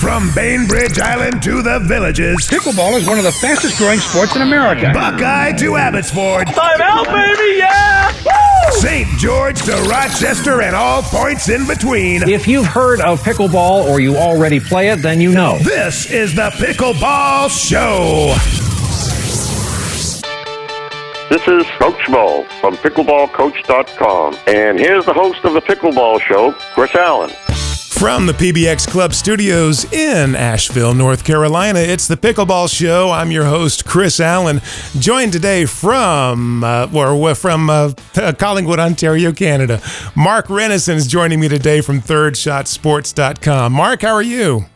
From Bainbridge Island to the villages, Pickleball is one of the fastest growing sports in America. Buckeye to Abbotsford, Time out, baby, yeah! St. George to Rochester, and all points in between. If you've heard of pickleball or you already play it, then you know. This is the Pickleball Show. This is Coach Mo from pickleballcoach.com. And here's the host of the Pickleball Show, Chris Allen. From the PBX Club studios in Asheville, North Carolina, it's the Pickleball Show. I'm your host, Chris Allen, joined today from uh, or from uh, Collingwood, Ontario, Canada. Mark Renneson is joining me today from ThirdShotSports.com. Mark, how are you?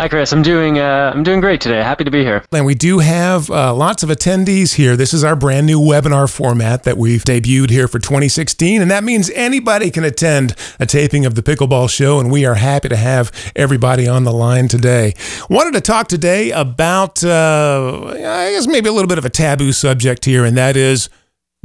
Hi, Chris. I'm doing uh, I'm doing great today. Happy to be here. And we do have uh, lots of attendees here. This is our brand new webinar format that we've debuted here for 2016, and that means anybody can attend a taping of the Pickleball Show, and we are happy to have everybody on the line today. Wanted to talk today about, uh, I guess maybe a little bit of a taboo subject here, and that is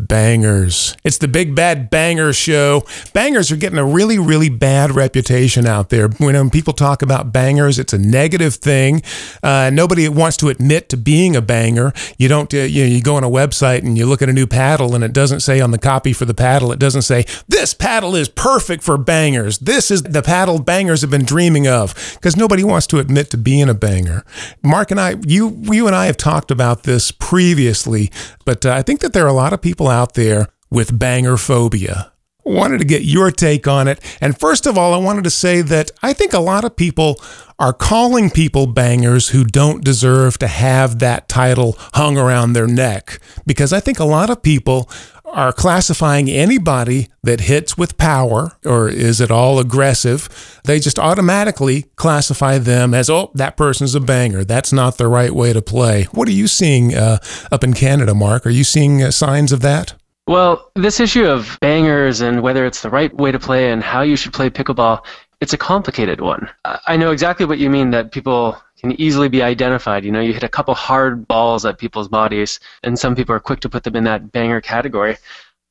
Bangers. It's the Big Bad Banger Show. Bangers are getting a really, really bad reputation out there. When people talk about bangers, it's a negative thing. Uh, nobody wants to admit to being a banger. You don't. Uh, you, know, you go on a website and you look at a new paddle, and it doesn't say on the copy for the paddle. It doesn't say this paddle is perfect for bangers. This is the paddle bangers have been dreaming of because nobody wants to admit to being a banger. Mark and I, you, you and I have talked about this previously, but uh, I think that there are a lot of people out there with banger phobia. Wanted to get your take on it. And first of all, I wanted to say that I think a lot of people are calling people bangers who don't deserve to have that title hung around their neck. Because I think a lot of people are classifying anybody that hits with power or is at all aggressive, they just automatically classify them as, oh, that person's a banger. That's not the right way to play. What are you seeing uh, up in Canada, Mark? Are you seeing uh, signs of that? Well, this issue of bangers and whether it's the right way to play and how you should play pickleball, it's a complicated one. I know exactly what you mean that people can easily be identified. You know, you hit a couple hard balls at people's bodies, and some people are quick to put them in that banger category.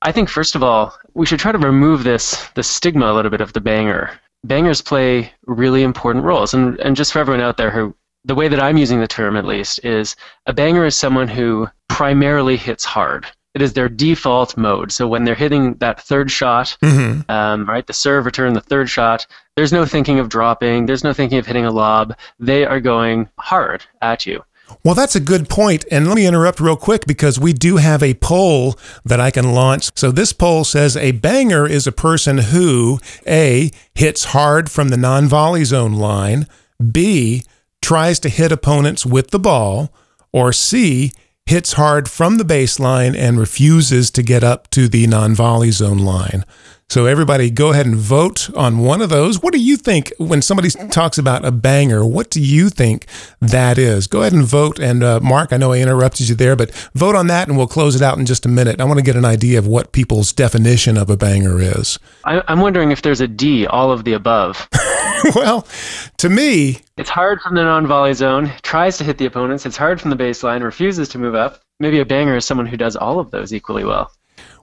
I think first of all, we should try to remove this the stigma a little bit of the banger. Bangers play really important roles, and and just for everyone out there who the way that I'm using the term at least is a banger is someone who primarily hits hard it is their default mode. So when they're hitting that third shot, mm-hmm. um, right, the serve return, the third shot, there's no thinking of dropping. There's no thinking of hitting a lob. They are going hard at you. Well, that's a good point. And let me interrupt real quick because we do have a poll that I can launch. So this poll says a banger is a person who A, hits hard from the non volley zone line, B, tries to hit opponents with the ball, or C, hits hard from the baseline and refuses to get up to the non volley zone line. So, everybody, go ahead and vote on one of those. What do you think when somebody talks about a banger? What do you think that is? Go ahead and vote. And, uh, Mark, I know I interrupted you there, but vote on that and we'll close it out in just a minute. I want to get an idea of what people's definition of a banger is. I, I'm wondering if there's a D, all of the above. well, to me, it's hard from the non volley zone, tries to hit the opponents, it's hard from the baseline, refuses to move up. Maybe a banger is someone who does all of those equally well.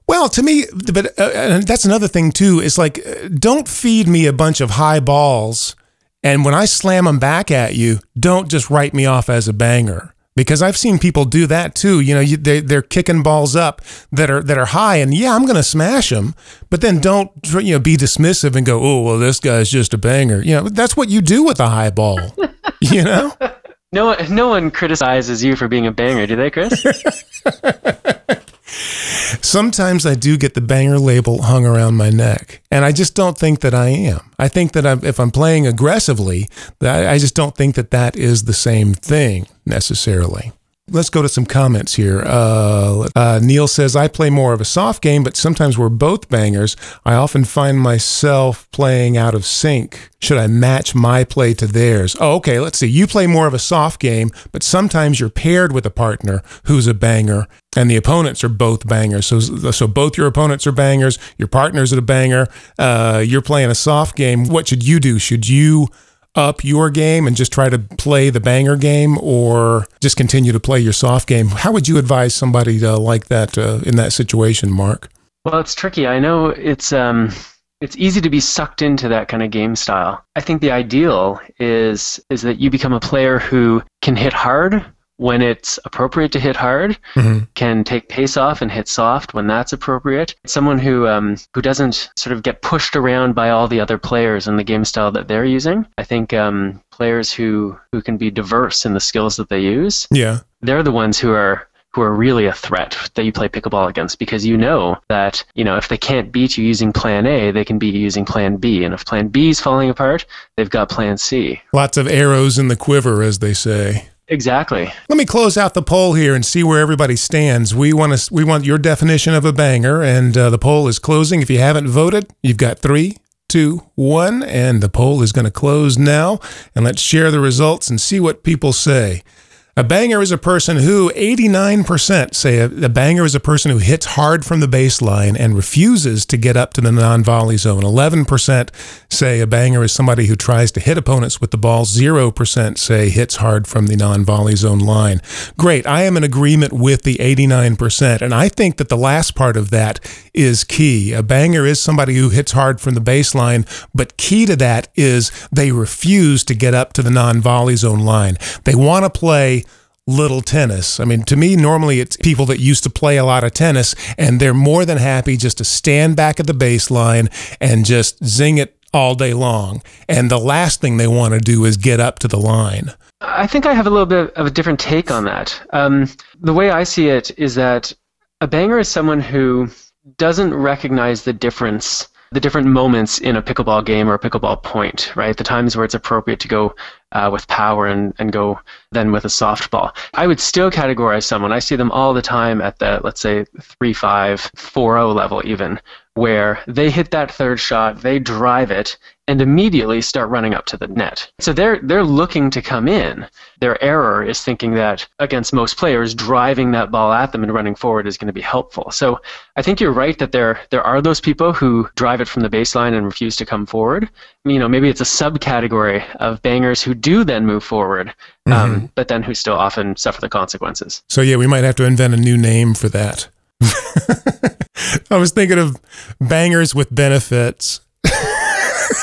Well, to me, but uh, and that's another thing too. Is like, don't feed me a bunch of high balls, and when I slam them back at you, don't just write me off as a banger because I've seen people do that too. You know, you, they they're kicking balls up that are that are high, and yeah, I'm going to smash them, but then don't you know be dismissive and go, oh well, this guy's just a banger. You know, that's what you do with a high ball. you know. No, no one criticizes you for being a banger, do they, Chris? Sometimes I do get the banger label hung around my neck, and I just don't think that I am. I think that I'm, if I'm playing aggressively, I just don't think that that is the same thing necessarily. Let's go to some comments here. Uh, uh, Neil says, I play more of a soft game, but sometimes we're both bangers. I often find myself playing out of sync. Should I match my play to theirs? Oh, okay. Let's see. You play more of a soft game, but sometimes you're paired with a partner who's a banger, and the opponents are both bangers. So, so both your opponents are bangers. Your partner's at a banger. Uh, you're playing a soft game. What should you do? Should you up your game and just try to play the banger game or just continue to play your soft game? How would you advise somebody to like that uh, in that situation, Mark? Well, it's tricky. I know it's um, it's easy to be sucked into that kind of game style. I think the ideal is is that you become a player who can hit hard when it's appropriate to hit hard, mm-hmm. can take pace off and hit soft when that's appropriate. Someone who um, who doesn't sort of get pushed around by all the other players in the game style that they're using. I think um, players who who can be diverse in the skills that they use. Yeah, they're the ones who are who are really a threat that you play pickleball against because you know that you know if they can't beat you using plan A, they can beat you using plan B, and if plan B is falling apart, they've got plan C. Lots of arrows in the quiver, as they say. Exactly. Let me close out the poll here and see where everybody stands. We want to we want your definition of a banger, and uh, the poll is closing. If you haven't voted, you've got three, two, one, and the poll is going to close now. And let's share the results and see what people say. A banger is a person who 89% say a, a, banger is a person who hits hard from the baseline and refuses to get up to the non volley zone. 11% say a banger is somebody who tries to hit opponents with the ball. 0% say hits hard from the non volley zone line. Great. I am in agreement with the 89%. And I think that the last part of that is key. A banger is somebody who hits hard from the baseline, but key to that is they refuse to get up to the non volley zone line. They want to play little tennis. I mean, to me, normally it's people that used to play a lot of tennis and they're more than happy just to stand back at the baseline and just zing it all day long. And the last thing they want to do is get up to the line. I think I have a little bit of a different take on that. Um, the way I see it is that a banger is someone who doesn't recognize the difference the different moments in a pickleball game or a pickleball point, right? The times where it's appropriate to go uh, with power and, and go then with a softball. I would still categorize someone. I see them all the time at the, let's say, 3 5, 4 0 level, even, where they hit that third shot, they drive it, and immediately start running up to the net. So they're they're looking to come in. Their error is thinking that against most players, driving that ball at them and running forward is going to be helpful. So I think you're right that there there are those people who drive it from the baseline and refuse to come forward. You know, maybe it's a subcategory of bangers who do then move forward, um, mm-hmm. but then who still often suffer the consequences. So yeah, we might have to invent a new name for that. I was thinking of bangers with benefits.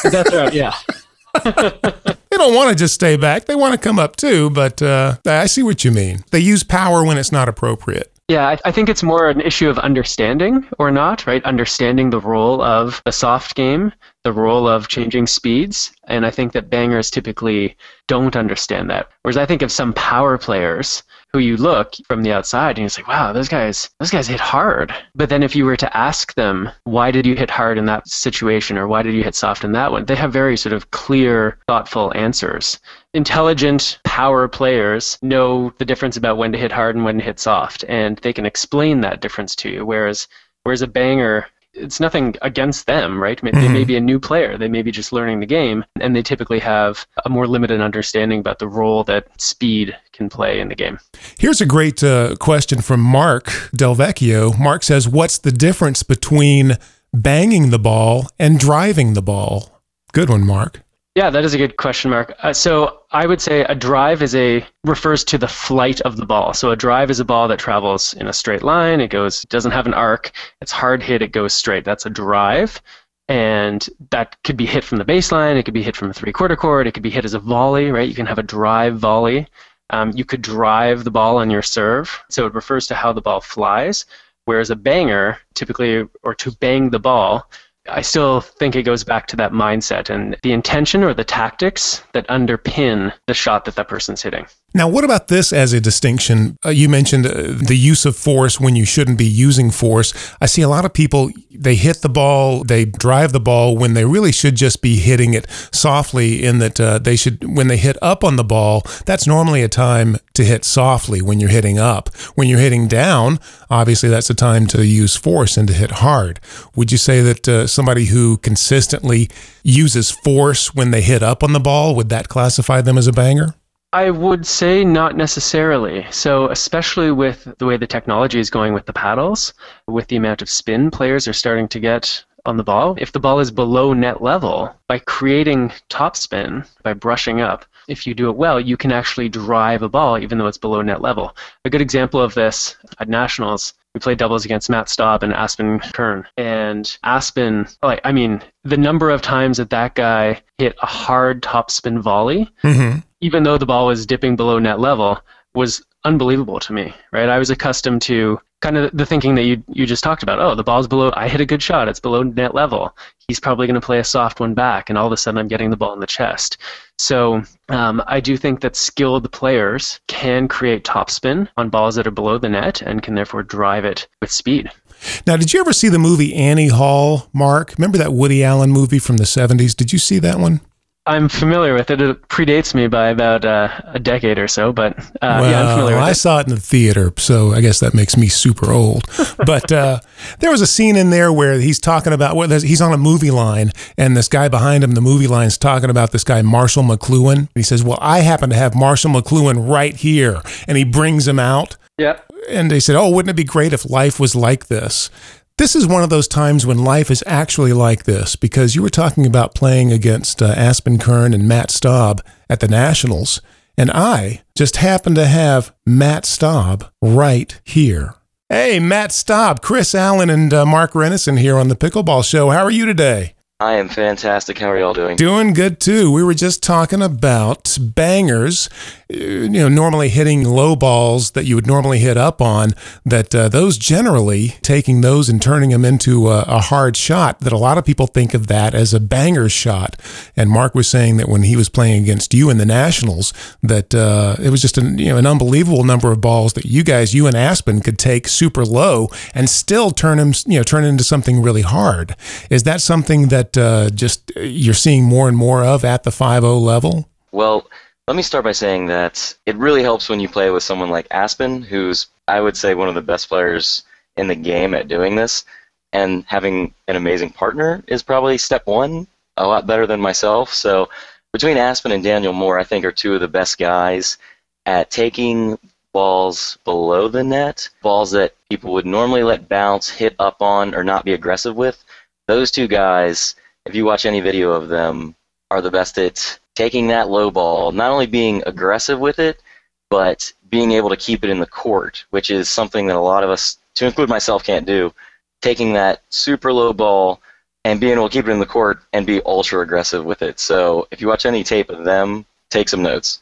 That's right. Yeah. they don't want to just stay back. They want to come up too, but uh, I see what you mean. They use power when it's not appropriate. Yeah, I, I, think it's more an issue of understanding or not, right? Understanding the role of the soft game, the role of changing speeds. And I think that bangers typically don't understand that. Whereas I think of some power players who you look from the outside and you say, wow, those guys, those guys hit hard. But then if you were to ask them, why did you hit hard in that situation or why did you hit soft in that one? They have very sort of clear, thoughtful answers intelligent power players know the difference about when to hit hard and when to hit soft, and they can explain that difference to you. Whereas, whereas a banger, it's nothing against them, right? They mm-hmm. may be a new player, they may be just learning the game, and they typically have a more limited understanding about the role that speed can play in the game. Here's a great uh, question from Mark Delvecchio. Mark says, "What's the difference between banging the ball and driving the ball?" Good one, Mark. Yeah, that is a good question, Mark. Uh, so I would say a drive is a refers to the flight of the ball. So a drive is a ball that travels in a straight line. It goes doesn't have an arc. It's hard hit. It goes straight. That's a drive, and that could be hit from the baseline. It could be hit from a three quarter court. It could be hit as a volley. Right? You can have a drive volley. Um, you could drive the ball on your serve. So it refers to how the ball flies. Whereas a banger, typically, or to bang the ball, I still think it goes back to that mindset and the intention or the tactics that underpin the shot that that person's hitting. Now, what about this as a distinction? Uh, you mentioned uh, the use of force when you shouldn't be using force. I see a lot of people, they hit the ball, they drive the ball when they really should just be hitting it softly, in that uh, they should, when they hit up on the ball, that's normally a time to hit softly when you're hitting up. When you're hitting down, obviously that's a time to use force and to hit hard. Would you say that uh, somebody who consistently uses force when they hit up on the ball, would that classify them as a banger? I would say not necessarily. So, especially with the way the technology is going with the paddles, with the amount of spin players are starting to get on the ball, if the ball is below net level, by creating topspin, by brushing up, if you do it well, you can actually drive a ball even though it's below net level. A good example of this at Nationals we played doubles against Matt Staub and Aspen Kern. And Aspen, like, I mean, the number of times that that guy hit a hard topspin volley, Mm-hmm. even though the ball was dipping below net level, was unbelievable to me, right? I was accustomed to kind of the thinking that you you just talked about. Oh, the ball's below. I hit a good shot. It's below net level. He's probably going to play a soft one back, and all of a sudden I'm getting the ball in the chest. So um, I do think that skilled players can create topspin on balls that are below the net and can therefore drive it with speed. Now, did you ever see the movie Annie Hall, Mark? Remember that Woody Allen movie from the 70s? Did you see that one? I'm familiar with it. It predates me by about uh, a decade or so, but uh, well, yeah, I'm familiar with it. I it. saw it in the theater, so I guess that makes me super old. but uh, there was a scene in there where he's talking about well, there's- he's on a movie line, and this guy behind him, the movie line's talking about this guy Marshall McLuhan. He says, "Well, I happen to have Marshall McLuhan right here," and he brings him out. Yeah. and they said, "Oh, wouldn't it be great if life was like this?" This is one of those times when life is actually like this because you were talking about playing against uh, Aspen Kern and Matt Staub at the Nationals, and I just happen to have Matt Staub right here. Hey, Matt Staub, Chris Allen, and uh, Mark Renneson here on the Pickleball Show. How are you today? I am fantastic. How are y'all doing? Doing good too. We were just talking about bangers, uh, you know, normally hitting low balls that you would normally hit up on, that uh, those generally taking those and turning them into a, a hard shot, that a lot of people think of that as a banger shot. And Mark was saying that when he was playing against you in the Nationals, that uh, it was just an, you know, an unbelievable number of balls that you guys, you and Aspen, could take super low and still turn them, you know, turn into something really hard. Is that something that uh, just you're seeing more and more of at the 5-0 level? Well, let me start by saying that it really helps when you play with someone like Aspen, who's, I would say, one of the best players in the game at doing this. And having an amazing partner is probably step one, a lot better than myself. So between Aspen and Daniel Moore, I think are two of the best guys at taking balls below the net, balls that people would normally let bounce, hit up on, or not be aggressive with. Those two guys, if you watch any video of them, are the best at taking that low ball, not only being aggressive with it, but being able to keep it in the court, which is something that a lot of us, to include myself, can't do. Taking that super low ball and being able to keep it in the court and be ultra aggressive with it. So if you watch any tape of them, take some notes.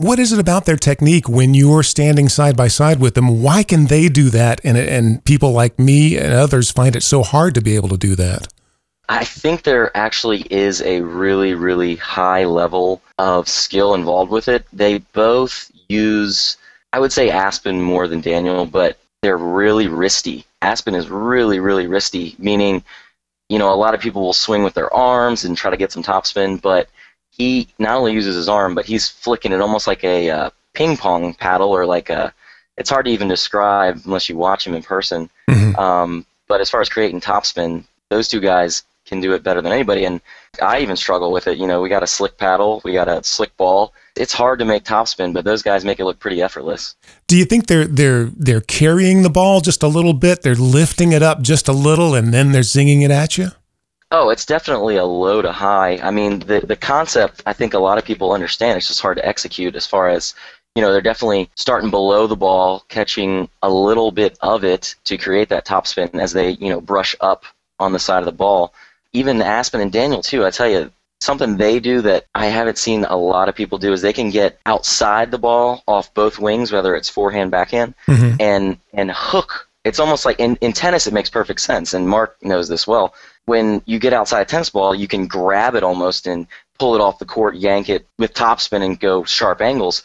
What is it about their technique when you're standing side by side with them? Why can they do that, and and people like me and others find it so hard to be able to do that? I think there actually is a really, really high level of skill involved with it. They both use, I would say Aspen more than Daniel, but they're really wristy. Aspen is really, really wristy, meaning, you know, a lot of people will swing with their arms and try to get some topspin, but he not only uses his arm, but he's flicking it almost like a uh, ping pong paddle or like a. It's hard to even describe unless you watch him in person. Mhm. Um, but as far as creating topspin, those two guys can do it better than anybody. And I even struggle with it. You know, we got a slick paddle, we got a slick ball. It's hard to make topspin, but those guys make it look pretty effortless. Do you think they're they're they're carrying the ball just a little bit? They're lifting it up just a little, and then they're zinging it at you. Oh, it's definitely a low to high. I mean, the the concept I think a lot of people understand. It's just hard to execute as far as you know, they're definitely starting below the ball, catching a little bit of it to create that topspin as they, you know, brush up on the side of the ball. Even Aspen and Daniel too, I tell you, something they do that I haven't seen a lot of people do is they can get outside the ball off both wings, whether it's forehand, backhand, Mhm. and and hook. It's almost like in, in tennis it makes perfect sense, and Mark knows this well. When you get outside a tennis ball, you can grab it almost and pull it off the court, yank it with topspin and go sharp angles.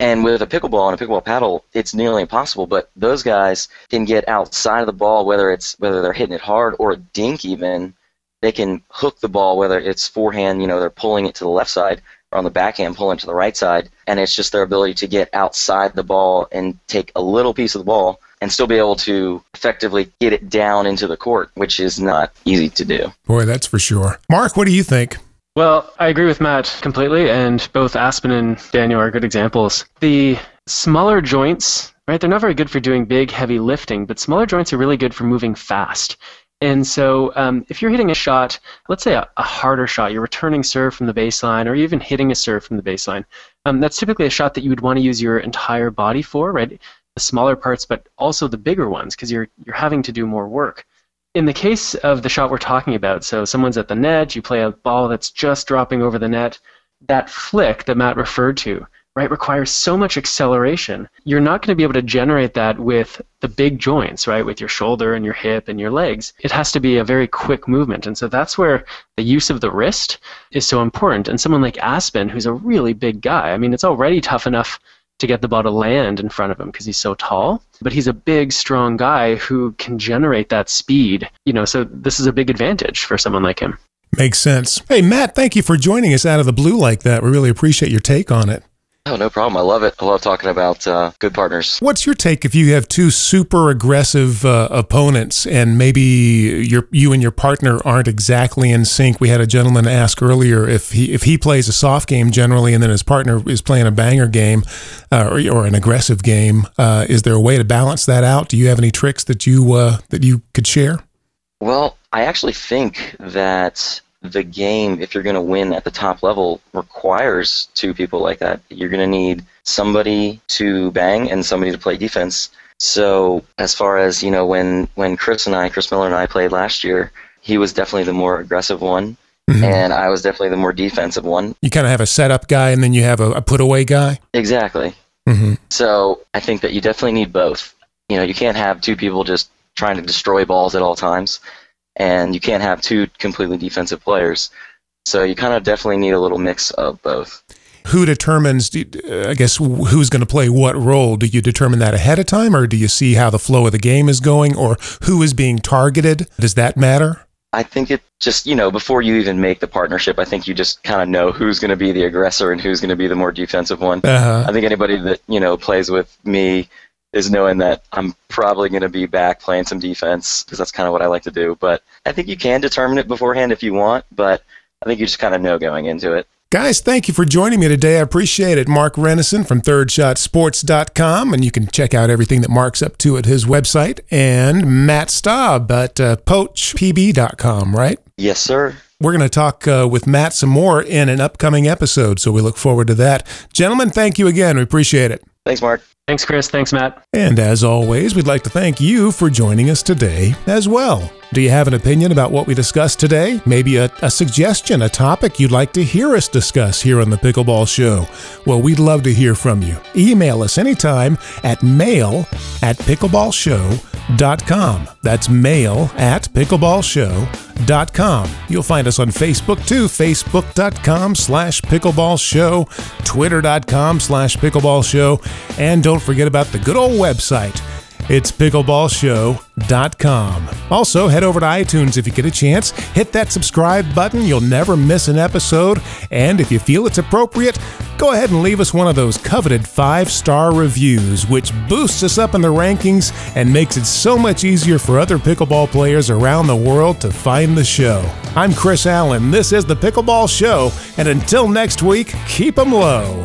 And with a pickleball and a pickleball paddle, it's nearly impossible. But those guys can get outside of the ball, whether it's whether they're hitting it hard or a dink even. They can hook the ball, whether it's forehand, you know, they're pulling it to the left side, or on the backhand, pulling it to the right side. And it's just their ability to get outside the ball and take a little piece of the ball and still be able to effectively get it down into the court, which is not easy to do. Boy, that's for sure. Mark, what do you think? Well, I agree with Matt completely, and both Aspen and Daniel are good examples. The smaller joints, right, they're not very good for doing big, heavy lifting, but smaller joints are really good for moving fast. And so, um, if you're hitting a shot, let's say a, a harder shot, you're returning serve from the baseline, or even hitting a serve from the baseline, um, that's typically a shot that you would want to use your entire body for, right? The smaller parts, but also the bigger ones because you're you're having to do more work. In the case of the shot we're talking about, so someone's at the net, you play a ball that's just dropping over the net, that flick that Matt referred to, right, requires so much acceleration. You're not going to be able to generate that with the big joints, right, with your shoulder and your hip and your legs. It has to be a very quick movement. And so that's where the use of the wrist is so important. And someone like Aspen, who's a really big guy, I mean, it's already tough enough to get the ball to land in front of him because he's so tall. But he's a big, strong guy who can generate that speed. You know, so this is a big advantage for someone like him. Makes sense. Hey, Matt, thank you for joining us out of the blue like that. We really appreciate your take on it. Oh, no problem. I love it. I love talking about uh, good partners. What's your take if you have two super aggressive uh, opponents and maybe your you and your partner aren't exactly in sync? We had a gentleman ask earlier if he if he plays a soft game generally and then his partner is playing a banger game uh, or, or an aggressive game. Uh, is there a way to balance that out? Do you have any tricks that you uh, that you could share? Well, I actually think that the game, if you're going to win at the top level, requires two people like that. You're going to need somebody to bang and somebody to play defense. So as far as you know, when when Chris and I, Chris Miller and I played last year, he was definitely the more aggressive one, mm-hmm. and I was definitely the more defensive one. You kind of have a setup guy, and then you have a, a put away guy. Exactly. Mm-hmm. So I think that you definitely need both. You know, you can't have two people just trying to destroy balls at all times and you can't have two completely defensive players. So you kind of definitely need a little mix of both. Who determines, I guess, who's going to play what role? Do you determine that ahead of time, or do you see how the flow of the game is going, or who is being targeted? Does that matter? I think it just, you know, before you even make the partnership, I think you just kind of know who's going to be the aggressor and who's going to be the more defensive one. Uh-huh. I think anybody that, you know, plays with me is knowing that I'm probably going to be back playing some defense because that's kind of what I like to do. But I think you can determine it beforehand if you want, but I think you just kind of know going into it. Guys, thank you for joining me today. I appreciate it. Mark Renneson from ThirdShotSports.com, and you can check out everything that Mark's up to at his website, and Matt Staub at uh, PoachPB.com, right? Yes, sir. We're going to talk uh, with Matt some more in an upcoming episode, so we look forward to that. Gentlemen, thank you again. We appreciate it. Thanks, Mark. Thanks, Chris. Thanks, Matt. And as always, we'd like to thank you for joining us today as well. Do you have an opinion about what we discussed today? Maybe a, a, suggestion, a topic you'd like to hear us discuss here on the Pickleball Show? Well, we'd love to hear from you. Email us anytime at mail at pickleballshow.com. That's mail at pickleballshow.com. You'll find us on Facebook too, facebook.com slash pickleballshow, twitter.com slash pickleballshow, and don't forget about the good old website, it's pickleballshow.com. Also, head over to iTunes if you get a chance. Hit that subscribe button. You'll never miss an episode. And if you feel it's appropriate, go ahead and leave us one of those coveted five star reviews, which boosts us up in the rankings and makes it so much easier for other pickleball players around the world to find the show. I'm Chris Allen. This is the Pickleball Show. And until next week, keep them low.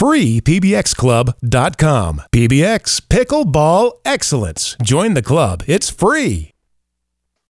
Freepbxclub.com. PBX Pickleball Excellence. Join the club. It's free.